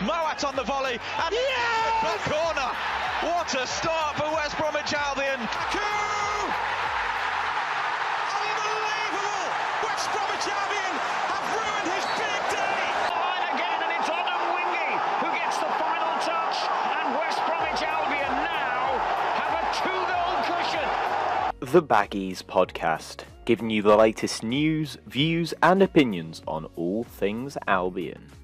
Mowatt on the volley and yes! back corner. What a start for West Bromwich Albion. Unbelievable! West Bromwich Albion have ruined his big day. Line again, and it's Adam Wingy who gets the final touch. And West Bromwich Albion now have a two-goal cushion. The Baggies Podcast, giving you the latest news, views, and opinions on all things Albion.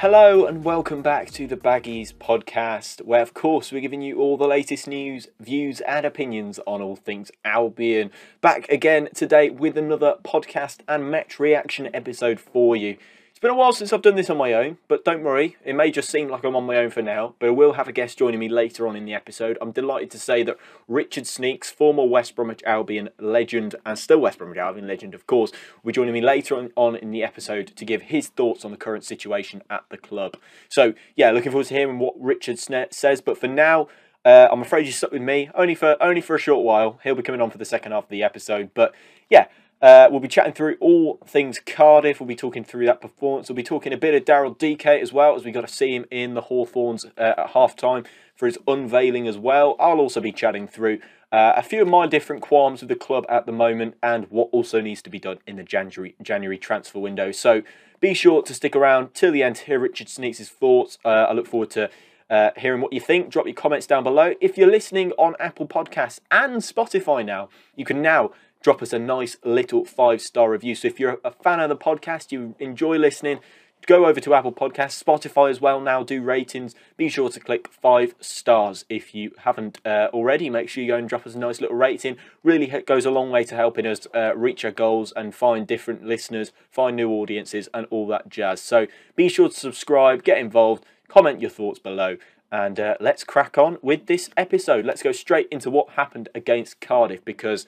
Hello, and welcome back to the Baggies Podcast, where, of course, we're giving you all the latest news, views, and opinions on all things Albion. Back again today with another podcast and match reaction episode for you. It's been a while since I've done this on my own, but don't worry, it may just seem like I'm on my own for now, but I will have a guest joining me later on in the episode. I'm delighted to say that Richard Sneekes, former West Bromwich Albion legend, and still West Bromwich Albion legend, of course, will be joining me later on, in the episode to give his thoughts on the current situation at the club. So, yeah, looking forward to hearing what Richard Sne- says, but for now, uh, I'm afraid you're stuck with me only for only for a short while. He'll be coming on for the second half of the episode, but yeah, uh, we'll be chatting through all things Cardiff. We'll be talking through that performance. We'll be talking a bit of Daryl Dike as well, as we got to see him in the Hawthorns uh, at half time for his unveiling as well. I'll also be chatting through uh, a few of my different qualms with the club at the moment and what also needs to be done in the January January transfer window. So be sure to stick around till the end to hear Richard Sneekes' thoughts. Uh, I look forward to uh, hearing what you think. Drop your comments down below. If you're listening on Apple Podcasts and Spotify now, you can now drop us a nice little five star review. So if you're a fan of the podcast, you enjoy listening, go over to Apple Podcasts, Spotify as well. Now do ratings. Be sure to click five stars if you haven't uh, already. Make sure you go and drop us a nice little rating. Really goes a long way to helping us uh, reach our goals and find different listeners, find new audiences, and all that jazz. So be sure to subscribe, get involved, comment your thoughts below. And uh, let's crack on with this episode. Let's go straight into what happened against Cardiff because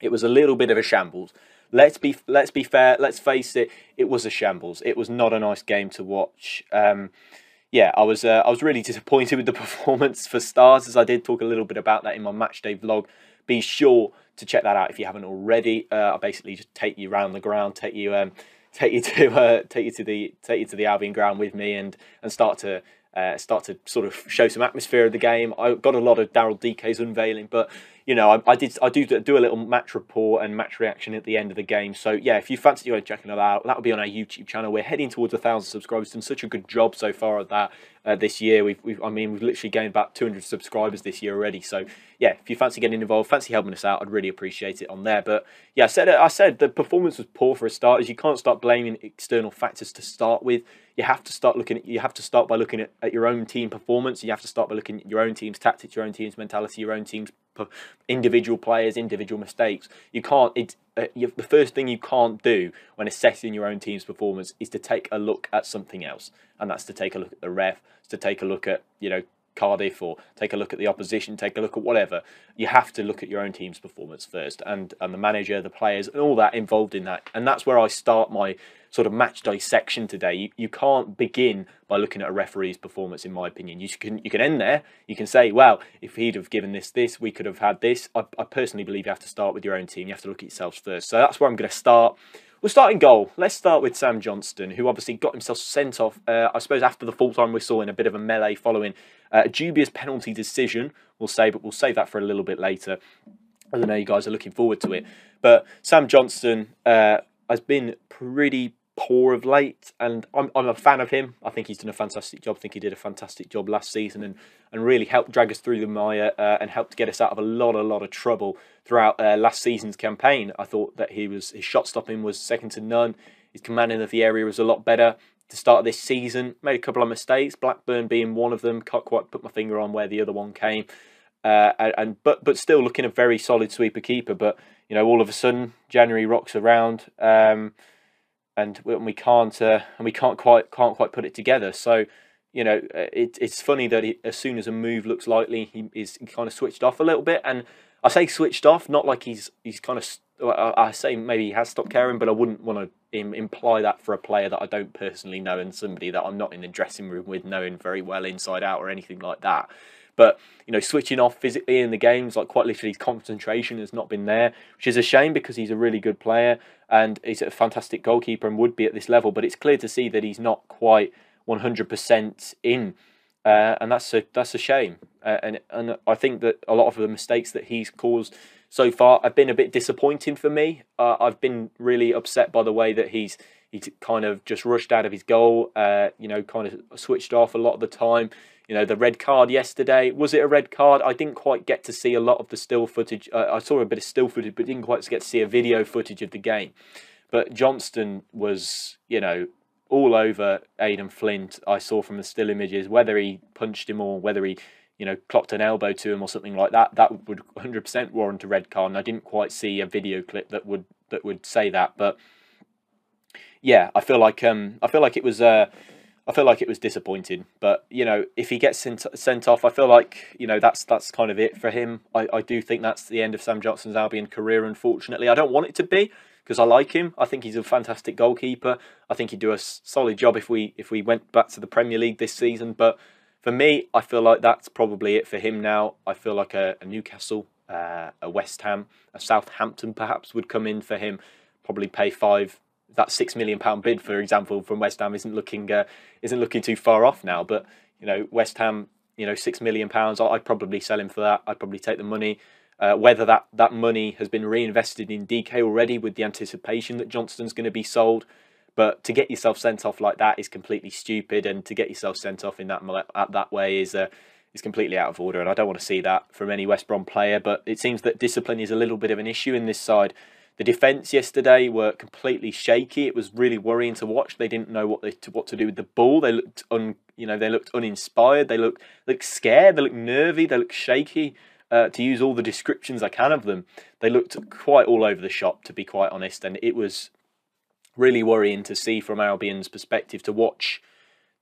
it was a little bit of a shambles. Let's be let's be fair. Let's face it. It was a shambles. It was not a nice game to watch. Um, yeah, I was uh, I was really disappointed with the performance for stars, as I did talk a little bit about that in my match day vlog. Be sure to check that out if you haven't already. Uh, I basically just take you around the ground, take you um, take you to uh, take you to the take you to the Albion ground with me, and and start to uh, start to sort of show some atmosphere of the game. I got a lot of Daryl Dike's unveiling, but you know, I, I, did I do do a little match report and match reaction at the end of the game. So yeah, if you fancy going checking that out, that'll be on our YouTube channel. We're heading towards a thousand subscribers. Done such a good job so far at that uh, this year. We've, we've I mean we've literally gained about 200 subscribers this year already. So yeah, if you fancy getting involved, fancy helping us out, I'd really appreciate it on there. But yeah, I said I said the performance was poor for a start. As you can't start blaming external factors to start with. You have to start looking at you have to start by looking at, at your own team performance. You have to start by looking at your own team's tactics, your own team's mentality, your own team's individual players, individual mistakes. You can't. It's uh, the first thing you can't do when assessing your own team's performance is to take a look at something else, and that's to take a look at the ref, to take a look at you know Cardiff or take a look at the opposition, take a look at whatever. You have to look at your own team's performance first, and and the manager, the players, and all that involved in that. And that's where I start my sort of match dissection today. You, you can't begin by looking at a referee's performance, in my opinion. You can you can end there. You can say, well, if he'd have given this this, we could have had this. I, I personally believe you have to start with your own team. You have to look at yourselves first. So that's where I'm going to start. We'll start in goal. Let's start with Sam Johnston, who obviously got himself sent off, uh, I suppose, after the full time whistle in a bit of a melee following uh, a dubious penalty decision, we'll say, but we'll save that for a little bit later. I don't know you guys are looking forward to it. But Sam Johnston uh, has been pretty poor of late, and I'm, I'm a fan of him. I think he's done a fantastic job. I think he did a fantastic job last season and, and really helped drag us through the mire uh, and helped get us out of a lot, a lot of trouble throughout uh, last season's campaign. I thought that he was his shot stopping was second to none. His commanding of the area was a lot better. To start this season, made a couple of mistakes. Blackburn being one of them. Can't quite put my finger on where the other one came. Uh, and, and but but still looking a very solid sweeper keeper. But you know, all of a sudden, January rocks around. Um, and we can't uh, and we can't quite can't quite put it together. So you know, uh, it, it's funny that he, as soon as a move looks likely, he is kind of switched off a little bit. And I say switched off, not like he's he's kind of. I say maybe he has stopped caring, but I wouldn't want to imply that for a player that I don't personally know and somebody that I'm not in the dressing room with, knowing very well inside out or anything like that. But you know, switching off physically in the games, like quite literally, his concentration has not been there, which is a shame because he's a really good player and he's a fantastic goalkeeper and would be at this level. But it's clear to see that he's not quite 100% in, uh, and that's a that's a shame. Uh, and and I think that a lot of the mistakes that he's caused so far have been a bit disappointing for me. Uh, I've been really upset by the way that he's he's kind of just rushed out of his goal. Uh, you know, kind of switched off a lot of the time. You know, the red card yesterday was it a red card? I didn't quite get to see a lot of the still footage. Uh, I saw a bit of still footage, but didn't quite get to see a video footage of the game. But Johnston was, you know, all over Aden Flint. I saw from the still images whether he punched him or whether he you know, clocked an elbow to him or something like that, that would 100% warrant a red card. And I didn't quite see a video clip that would that would say that, but yeah, I feel like um, I feel like it was uh, I feel like it was disappointing. But you know, if he gets sent, sent off, I feel like you know that's that's kind of it for him. I, I do think that's the end of Sam Johnston's Albion career. Unfortunately, I don't want it to be because I like him. I think he's a fantastic goalkeeper. I think he'd do a solid job if we if we went back to the Premier League this season. But for me, I feel like that's probably it for him now. I feel like a, a Newcastle, uh, a West Ham, a Southampton perhaps would come in for him. Probably pay five. That six million pound bid, for example, from West Ham isn't looking uh, isn't looking too far off now. But you know, West Ham, you know, six million pounds. I'd probably sell him for that. I'd probably take the money. Uh, whether that, that money has been reinvested in Dike already with the anticipation that Johnston's going to be sold, but to get yourself sent off like that is completely stupid, and to get yourself sent off in that at that way is uh, is completely out of order. And I don't want to see that from any West Brom player. But it seems that discipline is a little bit of an issue in this side. The defence yesterday were completely shaky. It was really worrying to watch. They didn't know what they, to, what to do with the ball. They looked un, you know, they looked uninspired. They looked looked scared. They looked nervy. They looked shaky. Uh, to use all the descriptions I can of them, they looked quite all over the shop, to be quite honest. And it was really worrying to see from Albion's perspective to watch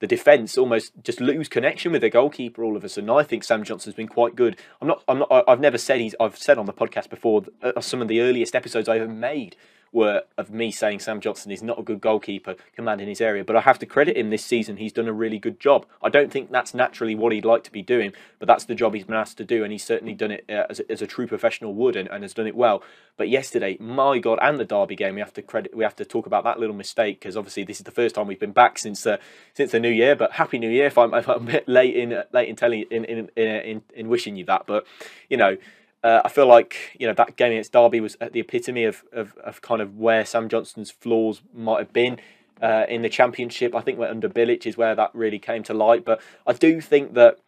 the defence almost just lose connection with their goalkeeper all of a sudden. I think Sam Johnston's been quite good. I'm not. I'm not. I've never said he's. I've said on the podcast before. Uh, some of the earliest episodes I ever made were of me saying Sam Johnston is not a good goalkeeper commanding his area. But I have to credit him this season. He's done a really good job. I don't think that's naturally what he'd like to be doing, but that's the job he's been asked to do, and he's certainly done it uh, as, a, as a true professional would, and, and has done it well. But yesterday, my God, and the Derby game, we have to credit. We have to talk about that little mistake because obviously this is the first time we've been back since uh, since the new year. But happy New Year! If I'm, if I'm a bit late in late in telling in in, in in wishing you that, but you know. Uh, I feel like you know that game against Derby was at the epitome of, of, of kind of where Sam Johnston's flaws might have been uh, in the championship. I think we're under Bilic is where that really came to light. But I do think that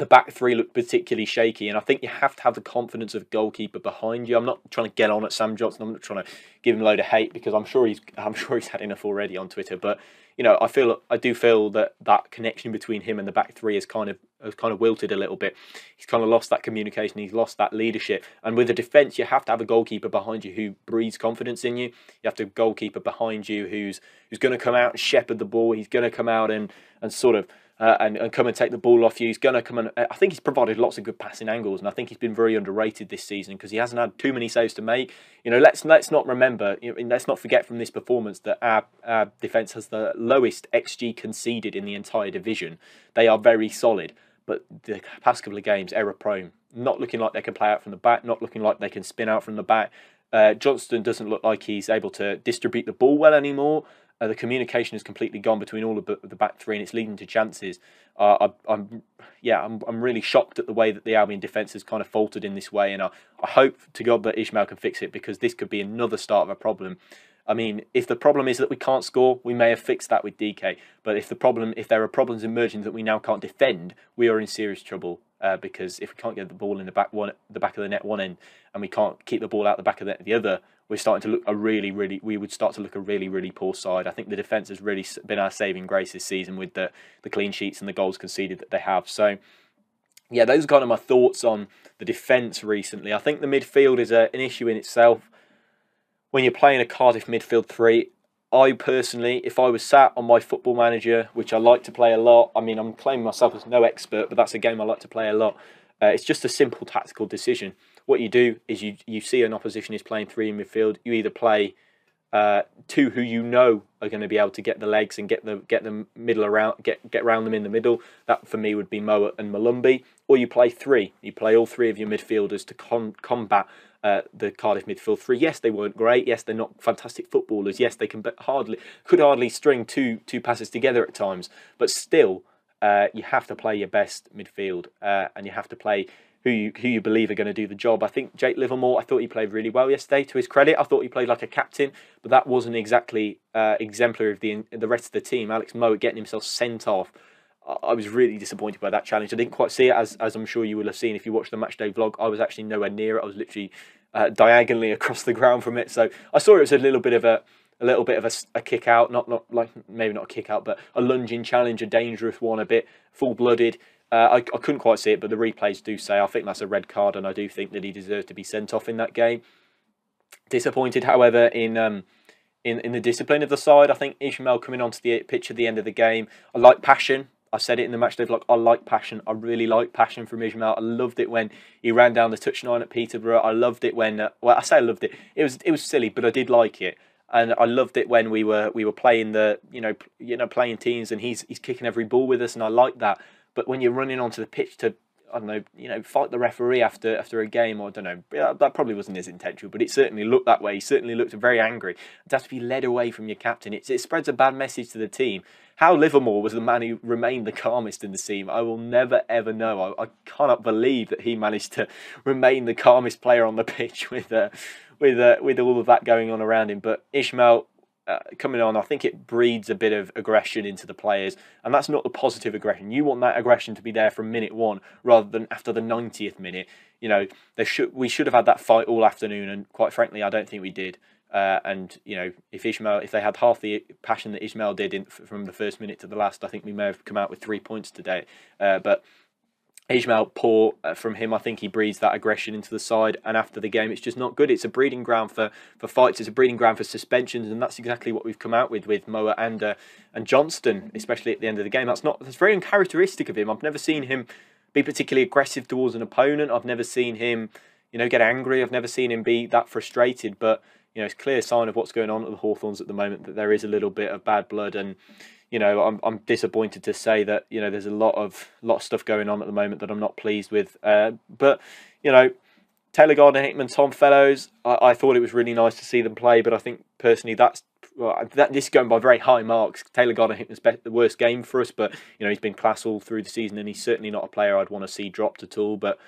the back three looked particularly shaky, and I think you have to have the confidence of goalkeeper behind you. I'm not trying to get on at Sam Johnston. I'm not trying to give him a load of hate because I'm sure he's I'm sure he's had enough already on Twitter. But you know, I feel I do feel that that connection between him and the back three is kind of has kind of wilted a little bit. He's kind of lost that communication. He's lost that leadership. And with the defence, you have to have a goalkeeper behind you who breathes confidence in you. You have to have a goalkeeper behind you who's who's going to come out and shepherd the ball. He's going to come out and and sort of uh, and, and come and take the ball off you. He's going to come and I think he's provided lots of good passing angles, and I think he's been very underrated this season because he hasn't had too many saves to make. You know, let's let's not remember, you know, let's not forget from this performance that our, our defence has the lowest xG conceded in the entire division. They are very solid, but the past couple of games error prone, not looking like they can play out from the back, not looking like they can spin out from the back. Uh, Johnston doesn't look like he's able to distribute the ball well anymore. Uh, the communication has completely gone between all of the back three, and it's leading to chances. Uh, I, am yeah, I'm, I'm really shocked at the way that the Albion defence has kind of faltered in this way, and I, I hope to God that Ismaël can fix it because this could be another start of a problem. I mean, if the problem is that we can't score, we may have fixed that with Dike. But if the problem, if there are problems emerging that we now can't defend, we are in serious trouble. Uh, because if we can't get the ball in the back one, the back of the net one end, and we can't keep the ball out the back of the, the other, we're starting to look a really, really, we would start to look a really, really poor side. I think the defence has really been our saving grace this season with the, the clean sheets and the goals conceded that they have. So, yeah, those are kind of my thoughts on the defence recently. I think the midfield is a, an issue in itself. When you're playing a Cardiff midfield three, I personally, if I was sat on my football manager, which I like to play a lot, I mean, I'm claiming myself as no expert, but that's a game I like to play a lot. Uh, it's just a simple tactical decision what you do is you you see an opposition is playing three in midfield. You either play uh, two who you know are going to be able to get the legs and get the get the middle around get get around them in the middle. That for me would be Moa and Molumby. Or you play three. You play all three of your midfielders to con- combat uh, the Cardiff midfield three. Yes, they weren't great. Yes, they're not fantastic footballers. Yes, they can hardly could hardly string two two passes together at times. But still, uh, you have to play your best midfield, uh, and you have to play who you who you believe are going to do the job. I think Jake Livermore. I thought he played really well yesterday. To his credit, I thought he played like a captain, but that wasn't exactly uh, exemplary of the the rest of the team. Alex Mowatt getting himself sent off. I was really disappointed by that challenge. I didn't quite see it as as I'm sure you will have seen if you watched the matchday vlog. I was actually nowhere near it. I was literally uh, diagonally across the ground from it, so I saw it was a little bit of a a little bit of a, a kick out, not not like maybe not a kick out, but a lunging challenge, a dangerous one, a bit full blooded. Uh, I, I couldn't quite see it, but the replays do say I think that's a red card, and I do think that he deserved to be sent off in that game. Disappointed, however, in um, in in the discipline of the side. I think Ismaël coming onto the pitch at the end of the game. I like passion. I said it in the match. They've like I like passion. I really like passion from Ismaël. I loved it when he ran down the touchline at Peterborough. I loved it when uh, well I say I loved it. It was it was silly, but I did like it and I loved it when we were we were playing the you know you know playing teams and he's he's kicking every ball with us and I like that. But when you're running onto the pitch to I don't know, you know, fight the referee after after a game, or I don't know, yeah, that probably wasn't his intention, but it certainly looked that way. He certainly looked very angry. To have to be led away from your captain, it, it spreads a bad message to the team. How Livermore was the man who remained the calmest in the team, I will never ever know. I, I cannot believe that he managed to remain the calmest player on the pitch with uh, with uh, with all of that going on around him. But Ismaël uh, coming on, I think it breeds a bit of aggression into the players, and that's not the positive aggression. You want that aggression to be there from minute one rather than after the 90th minute. You know, there should we should have had that fight all afternoon, and quite frankly, I don't think we did. Uh, and you know, if Ismaël, if they had half the passion that Ismaël did in, from the first minute to the last, I think we may have come out with three points today. Uh, but Ismaël poor uh, from him. I think he breeds that aggression into the side, and after the game, it's just not good. It's a breeding ground for, for fights. It's a breeding ground for suspensions, and that's exactly what we've come out with with Moa and uh, and Johnston, especially at the end of the game. That's not that's very uncharacteristic of him. I've never seen him be particularly aggressive towards an opponent. I've never seen him, you know, get angry. I've never seen him be that frustrated. But you know, it's a clear sign of what's going on at the Hawthorns at the moment that there is a little bit of bad blood and you know, I'm I'm disappointed to say that you know there's a lot of lot of stuff going on at the moment that I'm not pleased with. Uh, but you know, Taylor Gardner Hickman, Tom Fellows, I, I, thought it was really nice to see them play, but I think personally that's well, that this is going by very high marks. Taylor Gardner Hickman's the worst game for us, but you know he's been class all through the season, and he's certainly not a player I'd want to see dropped at all. But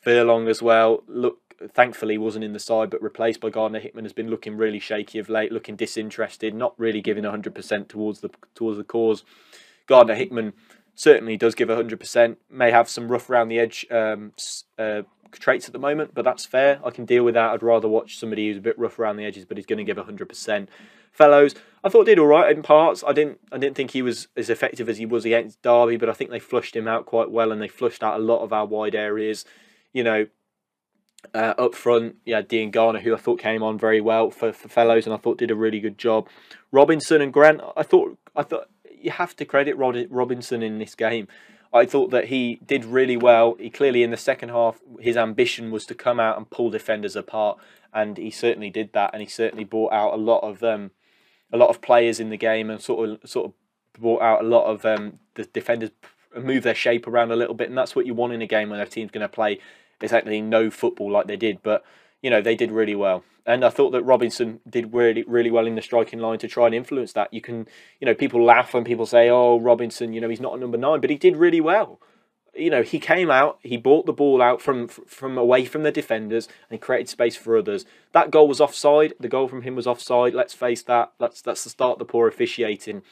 Furlong as well. Look, thankfully wasn't in the side, but replaced by Gardner Hickman has been looking really shaky of late, looking disinterested, not really giving hundred percent towards the towards the cause. Gardner Hickman certainly does give hundred percent. May have some rough around the edge um, uh, traits at the moment, but that's fair. I can deal with that. I'd rather watch somebody who's a bit rough around the edges, but he's going to give hundred percent. Fellows, I thought did all right in parts. I didn't. I didn't think he was as effective as he was against Derby, but I think they flushed him out quite well, and they flushed out a lot of our wide areas. You know, uh, up front, yeah, Dean Garner, who I thought came on very well for, for Fellows, and I thought did a really good job. Robinson and Grant, I thought, I thought you have to credit Rod, Robinson in this game. I thought that he did really well. He clearly in the second half, his ambition was to come out and pull defenders apart, and he certainly did that. And he certainly brought out a lot of um, a lot of players in the game, and sort of sort of brought out a lot of um, the defenders move their shape around a little bit, and that's what you want in a game when a team's going to play exactly no football like they did, but you know they did really well. And I thought that Robinson did really really well in the striking line to try and influence that. You can, you know, people laugh when people say, "Oh, Robinson, you know, he's not a number nine, but he did really well." You know, he came out, he brought the ball out from from away from the defenders, and he created space for others. That goal was offside. The goal from him was offside. Let's face that. That's that's the start of the poor officiating.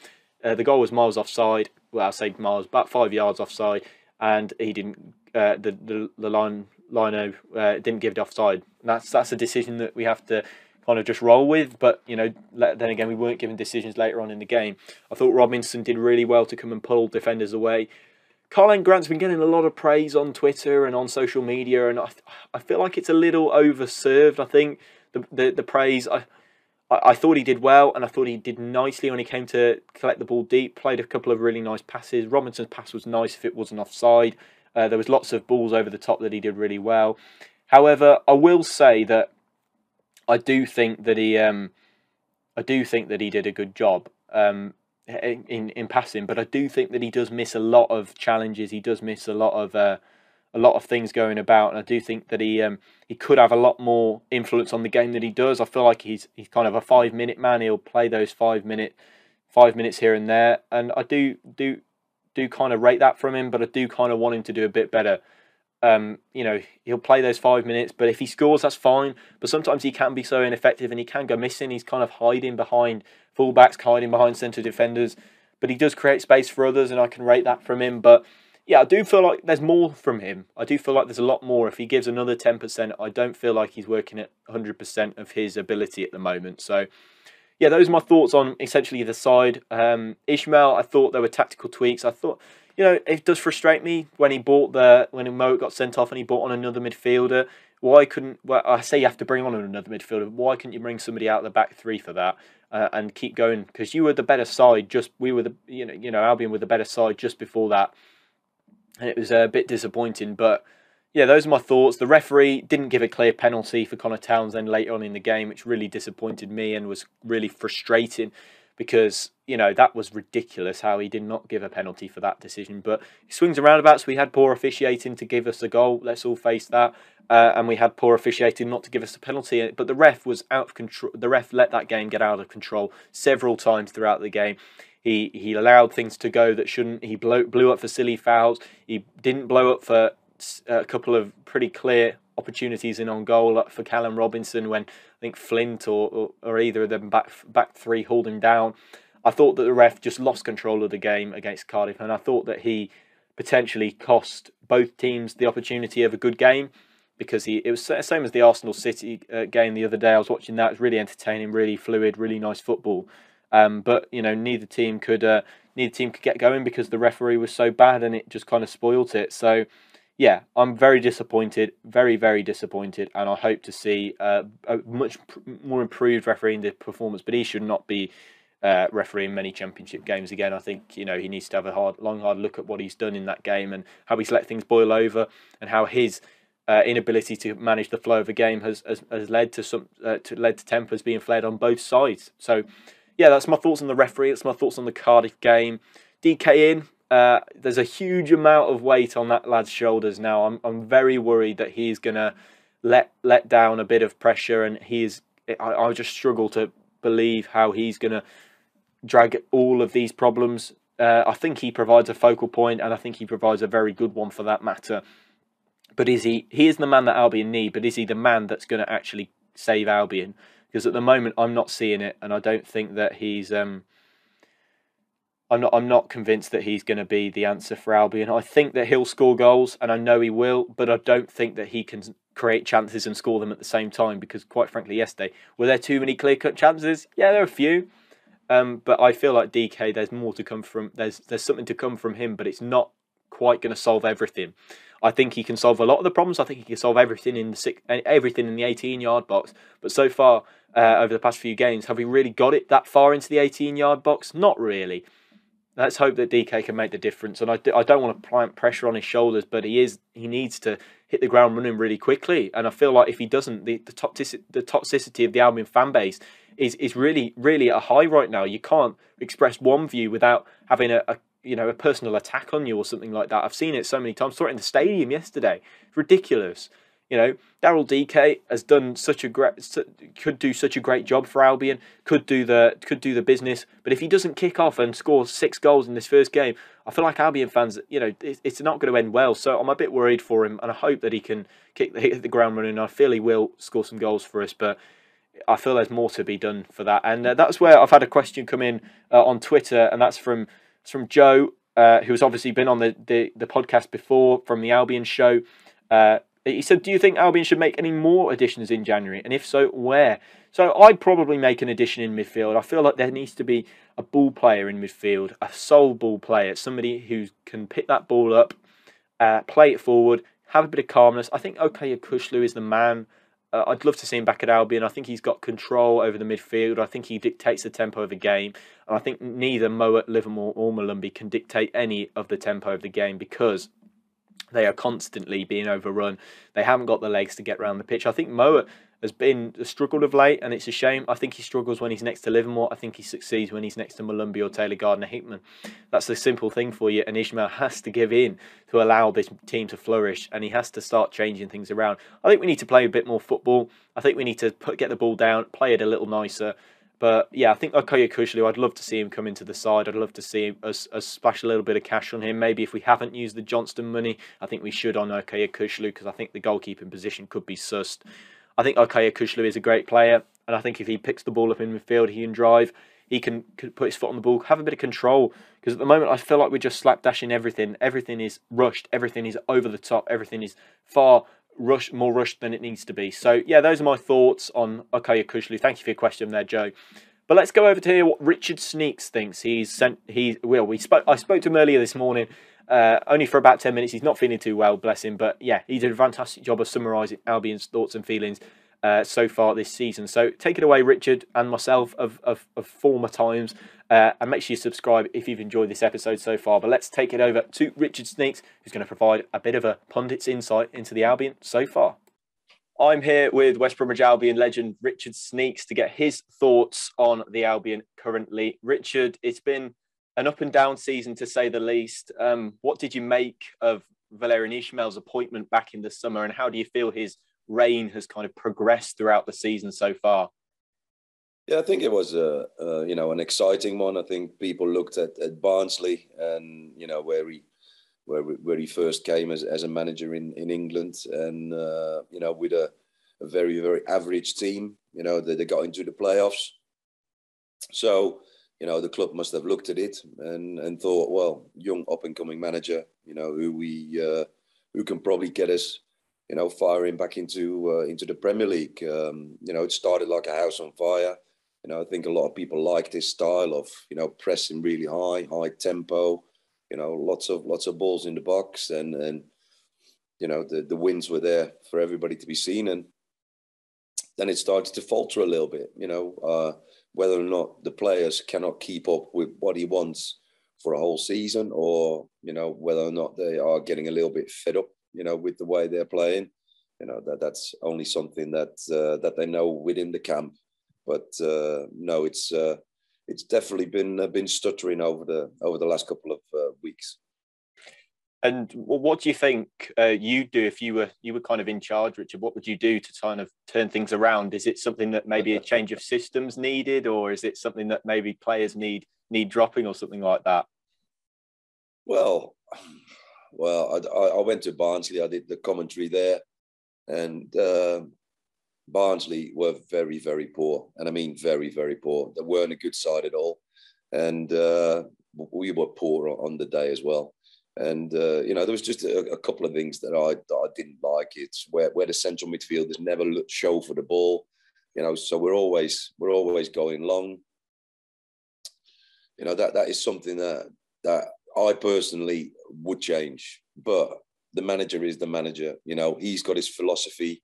Uh, the goal was miles offside. Well, I say miles, about five yards offside, and he didn't. Uh, the, the the line Lino uh, didn't give it offside. That's that's a decision that we have to kind of just roll with. But you know, then again, we weren't given decisions later on in the game. I thought Robinson did really well to come and pull defenders away. Karlan Grant's been getting a lot of praise on Twitter and on social media, and I, I feel like it's a little overserved. I think the the, the praise. I, I thought he did well, and I thought he did nicely when he came to collect the ball deep. Played a couple of really nice passes. Robinson's pass was nice if it wasn't offside. Uh, there was lots of balls over the top that he did really well. However, I will say that I do think that he, um, I do think that he did a good job um, in in passing, but I do think that he does miss a lot of challenges. He does miss a lot of uh, a lot of things going about, and I do think that he um, he could have a lot more influence on the game than he does. I feel like he's he's kind of a five minute man. He'll play those five minute five minutes here and there, and I do do do kind of rate that from him, but I do kind of want him to do a bit better. Um, you know, he'll play those five minutes, but if he scores, that's fine. But sometimes he can be so ineffective and he can go missing. He's kind of hiding behind fullbacks, hiding behind centre defenders, but he does create space for others, and I can rate that from him. But yeah, I do feel like there's more from him. I do feel like there's a lot more. If he gives another 10%, I don't feel like he's working at 100% of his ability at the moment. So, yeah, those are my thoughts on essentially the side. Um, Ismaël, I thought there were tactical tweaks. I thought, you know, it does frustrate me when he bought the when Mo got sent off and he bought on another midfielder. Why couldn't? Well, I say you have to bring on another midfielder. Why couldn't you bring somebody out of the back three for that uh, and keep going? Because you were the better side. Just we were the you know you know Albion were the better side just before that and it was a bit disappointing. But yeah, those are my thoughts. The referee didn't give a clear penalty for Conor Townsend later on in the game, which really disappointed me and was really frustrating because you know that was ridiculous how he did not give a penalty for that decision. But he swings around about, so we had poor officiating to give us a goal. Let's all face that. Uh, and we had poor officiating not to give us a penalty. But the ref was out of control. The ref let that game get out of control several times throughout the game. He he allowed things to go that shouldn't. He blew, blew up for silly fouls. He didn't blow up for a couple of pretty clear opportunities in on goal for Callum Robinson when I think Flint or, or, or either of them back back three hauled him down. I thought that the ref just lost control of the game against Cardiff, and I thought that he potentially cost both teams the opportunity of a good game because he it was the same as the Arsenal City uh, game the other day. I was watching that; it was really entertaining, really fluid, really nice football. Um, but you know, neither team could uh, neither team could get going because the referee was so bad, and it just kind of spoilt it. So, yeah, I'm very disappointed, very very disappointed, and I hope to see uh, a much more improved refereeing the performance. But he should not be uh, refereeing many championship games again. I think you know he needs to have a hard, long, hard look at what he's done in that game and how he's let things boil over and how his uh, inability to manage the flow of a game has has, has led to some uh, to led to tempers being flared on both sides. So yeah, that's my thoughts on the referee. That's my thoughts on the Cardiff game. Dike in. Uh, there's a huge amount of weight on that lad's shoulders now. I'm I'm very worried that he's gonna let let down a bit of pressure, and he's. I, I just struggle to believe how he's gonna drag all of these problems. Uh, I think he provides a focal point, and I think he provides a very good one for that matter. But is he? He is the man that Albion need. But is he the man that's going to actually save Albion? because at the moment I'm not seeing it, and I don't think that he's. Um, I'm not. I'm not convinced that he's going to be the answer for Albion. I think that he'll score goals, and I know he will, but I don't think that he can create chances and score them at the same time. Because quite frankly, yesterday were there too many clear cut chances? Yeah, there are a few, um, but I feel like Dike. There's more to come from. There's there's something to come from him, but it's not quite going to solve everything. I think he can solve a lot of the problems. I think he can solve everything in the six, everything in the 18 yard box. But so far, uh, over the past few games, have we really got it that far into the 18 yard box? Not really. Let's hope that Dike can make the difference. And I, I don't want to plant pressure on his shoulders, but he is he needs to hit the ground running really quickly. And I feel like if he doesn't, the the, toxic, the toxicity of the Albion fan base is is really really at a high right now. You can't express one view without having a, a you know a personal attack on you or something like that. I've seen it so many times. saw it in the stadium yesterday. Ridiculous. You know, Daryl Dike has done such a great, could do such a great job for Albion, could do the could do the business. But if he doesn't kick off and score six goals in this first game, I feel like Albion fans, you know, it's not going to end well. So I'm a bit worried for him, and I hope that he can kick the, hit the ground running. I feel he will score some goals for us, but I feel there's more to be done for that. And uh, that's where I've had a question come in uh, on Twitter, and that's from from Joe, uh, who's obviously been on the, the, the podcast before from the Albion show. Uh, he said, Do you think Albion should make any more additions in January? And if so, where? So I'd probably make an addition in midfield. I feel like there needs to be a ball player in midfield, a sole ball player, somebody who can pick that ball up, uh, play it forward, have a bit of calmness. I think Okay Yokuslu is the man uh, I'd love to see him back at Albion. I think he's got control over the midfield. I think he dictates the tempo of the game. And I think neither Mowatt, Livermore, or Molumby can dictate any of the tempo of the game because they are constantly being overrun. They haven't got the legs to get around the pitch. I think Mowatt has been struggled of late, and it's a shame. I think he struggles when he's next to Livermore. I think he succeeds when he's next to Molumby or Taylor Gardner Hickman. That's the simple thing for you, and Ismaël has to give in to allow this team to flourish, and he has to start changing things around. I think we need to play a bit more football. I think we need to put, get the ball down, play it a little nicer. But yeah, I think Okay Yokuslu, I'd love to see him come into the side. I'd love to see us, us splash a little bit of cash on him. Maybe if we haven't used the Johnston money, I think we should on Okay Yokuslu because I think the goalkeeping position could be sussed. I think Okay Yokuslu is a great player, and I think if he picks the ball up in midfield, he can drive, he can, can put his foot on the ball, have a bit of control. Because at the moment, I feel like we're just slapdashing everything. Everything is rushed, everything is over the top, everything is far rush more rushed than it needs to be. So yeah, those are my thoughts on Okay Yokuslu. Thank you for your question there, Joe. But let's go over to hear what Richard Sneekes thinks. He's sent. He well, we spoke. I spoke to him earlier this morning. Uh, only for about 10 minutes. He's not feeling too well, bless him. But yeah, he did a fantastic job of summarising Albion's thoughts and feelings uh, so far this season. So take it away, Richard, and myself of, of, of former times. Uh, and make sure you subscribe if you've enjoyed this episode so far. But let's take it over to Richard Sneekes, who's going to provide a bit of a pundit's insight into the Albion so far. I'm here with West Bromwich Albion legend Richard Sneekes to get his thoughts on the Albion currently. Richard, it's been an up and down season to say the least. Um, what did you make of Valérien Ismaël's appointment back in the summer, and how do you feel his reign has kind of progressed throughout the season so far? Yeah, I think it was a, a, you know an exciting one. I think people looked at, at Barnsley and you know where he where where he first came as, as a manager in, in England, and uh, you know with a, a very very average team, you know they, they got into the playoffs. So you know, the club must have looked at it and, and thought, well, young up and coming manager, you know, who we uh, who can probably get us, you know, firing back into uh, into the Premier League. Um, you know, it started like a house on fire. You know, I think a lot of people like this style of you know pressing really high, high tempo. You know, lots of lots of balls in the box, and and you know the the wins were there for everybody to be seen, and then it started to falter a little bit. You know. Uh, whether or not the players cannot keep up with what he wants for a whole season, or you know whether or not they are getting a little bit fed up, you know, with the way they're playing. You know that that's only something that uh, that they know within the camp. But uh, no, it's uh, it's definitely been uh, been stuttering over the over the last couple of uh, weeks. And what do you think uh, you'd do if you were you were kind of in charge, Richard? What would you do to kind of turn things around? Is it something that maybe a change of systems needed, or is it something that maybe players need need dropping or something like that? Well, well, I, I went to Barnsley. I did the commentary there, and uh, Barnsley were very, very poor, and I mean very, very poor. They weren't a good side at all, and uh, we were poor on the day as well. And uh, you know, there was just a, a, couple of things that I that I didn't like. It's where where the central midfielders never look, show for the ball. You know, so we're always we're always going long. You know that that is something that that I personally would change. But the manager is the manager. You know, he's got his philosophy.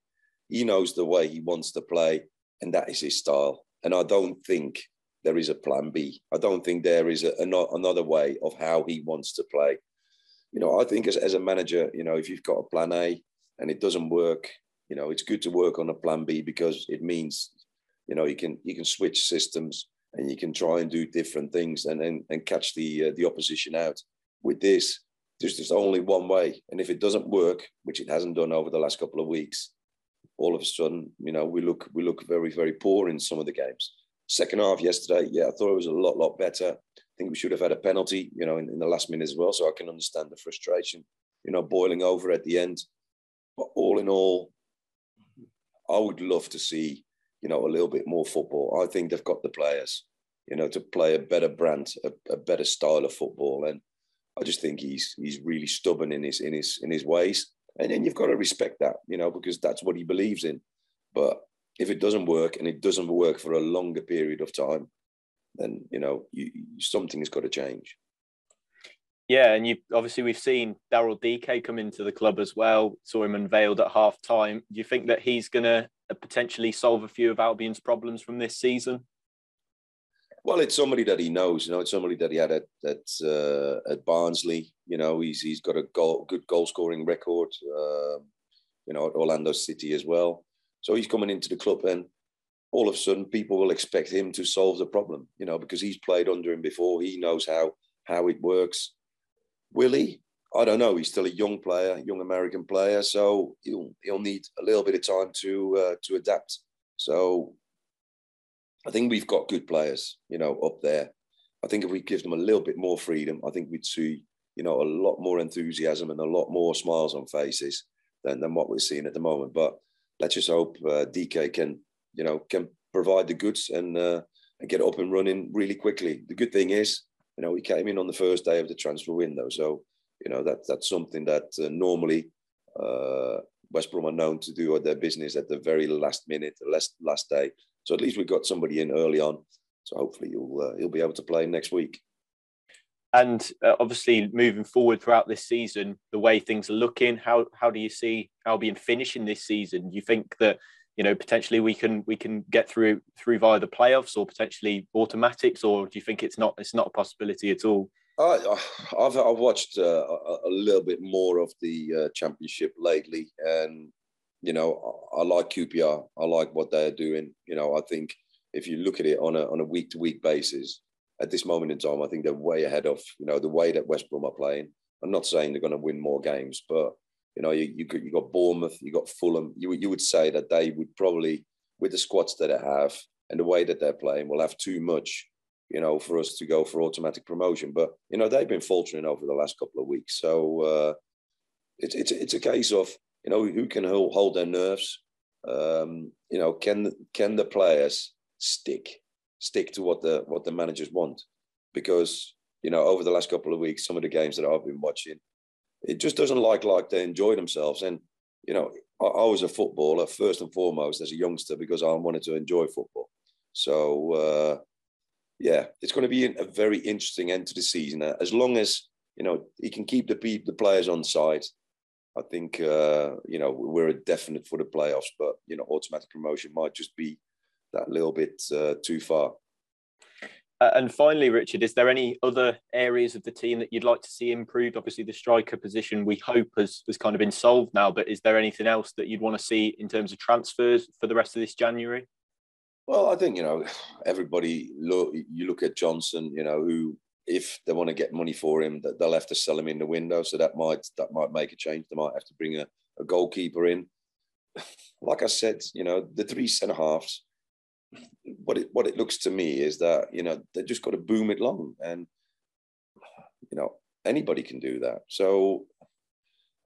He knows the way he wants to play, and that is his style. And I don't think there is a plan B. I don't think there is a, another way of how he wants to play you know, I think as, as a manager, you know, if you've got a plan A and it doesn't work, you know, it's good to work on a plan B because it means, you know, you can you can switch systems and you can try and do different things and and, and catch the uh, the opposition out. With this, there's just only one way, and if it doesn't work, which it hasn't done over the last couple of weeks, all of a sudden, you know, we look we look very very poor in some of the games. Second half yesterday, yeah, I thought it was a lot lot better. I think we should have had a penalty, you know, in, in the last minute as well. So I can understand the frustration, you know, boiling over at the end. But all in all, I would love to see, you know, a little bit more football. I think they've got the players, you know, to play a better brand, a, a better style of football. And I just think he's he's really stubborn in his in his in his ways. And then you've got to respect that, you know, because that's what he believes in. But if it doesn't work and it doesn't work for a longer period of time, then you know you, something has got to change. Yeah, and you obviously we've seen Daryl Dike come into the club as well. Saw him unveiled at half time. Do you think that he's going to uh, potentially solve a few of Albion's problems from this season? Well, it's somebody that he knows. You know, it's somebody that he had at at, uh, at Barnsley. You know, he's he's got a goal, good goal scoring record. Uh, you know, at Orlando City as well. So he's coming into the club, and all of a sudden, people will expect him to solve the problem, you know, because he's played under him before. He knows how how it works. Will he? I don't know. He's still a young player, young American player, so he'll he'll need a little bit of time to uh, to adapt. So I think we've got good players, you know, up there. I think if we give them a little bit more freedom, I think we'd see, you know, a lot more enthusiasm and a lot more smiles on faces than, than what we're seeing at the moment. But let's just hope uh, Dike can, you know, can provide the goods and uh, and get up and running really quickly. The good thing is, you know, we came in on the first day of the transfer window, so you know that that's something that uh, normally uh, West Brom are known to do at their business at the very last minute, the last last day. So at least we got somebody in early on. So hopefully you'll uh, he'll be able to play next week. And uh, obviously, moving forward throughout this season, the way things are looking, how how do you see Albion finishing this season? Do you think that you know potentially we can we can get through through via the playoffs or potentially automatics, or do you think it's not it's not a possibility at all? I, have I've watched uh, a, little bit more of the uh, championship lately, and you know I, I like QPR. I like what they're doing. You know I think if you look at it on a on a week to week basis, at this moment in time, I think they're way ahead of you know the way that West Brom are playing. I'm not saying they're going to win more games, but you know you you, you got Bournemouth, you got Fulham. You you would say that they would probably with the squads that they have and the way that they're playing will have too much you know, for us to go for automatic promotion. But you know, they've been faltering over the last couple of weeks, so uh, it's it's it's a case of you know who can hold, hold their nerves. Um, you know, can can the players stick stick to what the what the managers want? Because you know, over the last couple of weeks, some of the games that I've been watching, it just doesn't like like they enjoy themselves. And you know, I, I was a footballer first and foremost as a youngster because I wanted to enjoy football. So uh, yeah, it's going to be a very interesting end to the season. Uh, as long as you know he can keep the the players on side, I think uh, you know we're a definite for the playoffs. But you know, automatic promotion might just be that little bit uh, too far. Uh, and finally, Richard, is there any other areas of the team that you'd like to see improved? Obviously, the striker position we hope has, has kind of been solved now, but is there anything else that you'd want to see in terms of transfers for the rest of this January? Well, I think you know everybody. Look, you look at Johnston. You know who, if they want to get money for him, that they'll have to sell him in the window. So that might that might make a change. They might have to bring a, a goalkeeper in. Like I said, you know the three centre halves. What it what it looks to me is that you know they just got to boom it long, and you know anybody can do that. So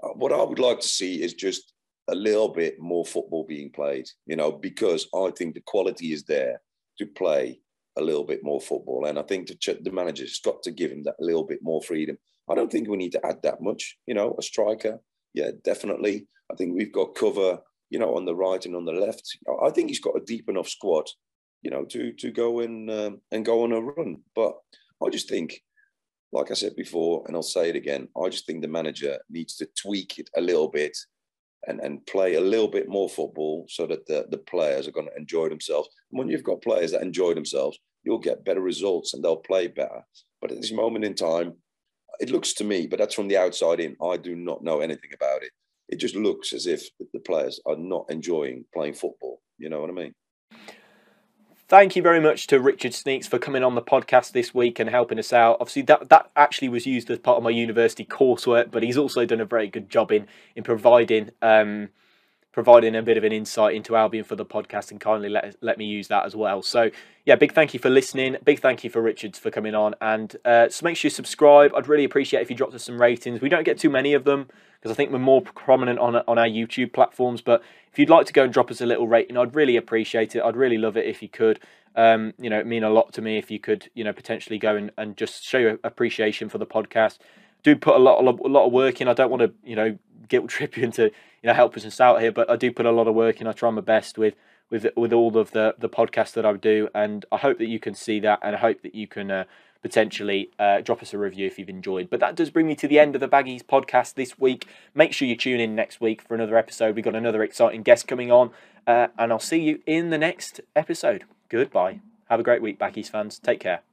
uh, what I would like to see is just a little bit more football being played, you know, because I think the quality is there to play a little bit more football. And I think the, the manager's got to give him that little bit more freedom. I don't think we need to add that much, you know, a striker. Yeah, definitely. I think we've got cover, you know, on the right and on the left. I think he's got a deep enough squad, you know, to to go and um, and go on a run. But I just think, like I said before, and I'll say it again, I just think the manager needs to tweak it a little bit and, and play a little bit more football so that the, the players are going to enjoy themselves. And when you've got players that enjoy themselves, you'll get better results and they'll play better. But at this moment in time, it looks to me, but that's from the outside in. I do not know anything about it. It just looks as if the players are not enjoying playing football. You know what I mean? Thank you very much to Richard Sneekes for coming on the podcast this week and helping us out. Obviously, that, that actually was used as part of my university coursework, but he's also done a very good job in in providing um, providing a bit of an insight into Albion for the podcast and kindly let let me use that as well. So yeah, big thank you for listening. Big thank you for Richards for coming on, and uh, so make sure you subscribe. I'd really appreciate if you dropped us some ratings. We don't get too many of them because I think we're more prominent on on our YouTube platforms. But if you'd like to go and drop us a little rating, I'd really appreciate it. I'd really love it if you could. Um, you know, it mean a lot to me if you could, you know, potentially go and, and just show your appreciation for the podcast. Do put a lot, a lot, of work in. I don't want to, you know, guilt trip you into, you know, helping us out here, but I do put a lot of work in. I try my best with with with all of the the podcasts that I do, and I hope that you can see that, and I hope that you can. Uh, potentially uh, drop us a review if you've enjoyed. But that does bring me to the end of the Baggies podcast this week. Make sure you tune in next week for another episode. We've got another exciting guest coming on, uh, and I'll see you in the next episode. Goodbye. Have a great week, Baggies fans. Take care.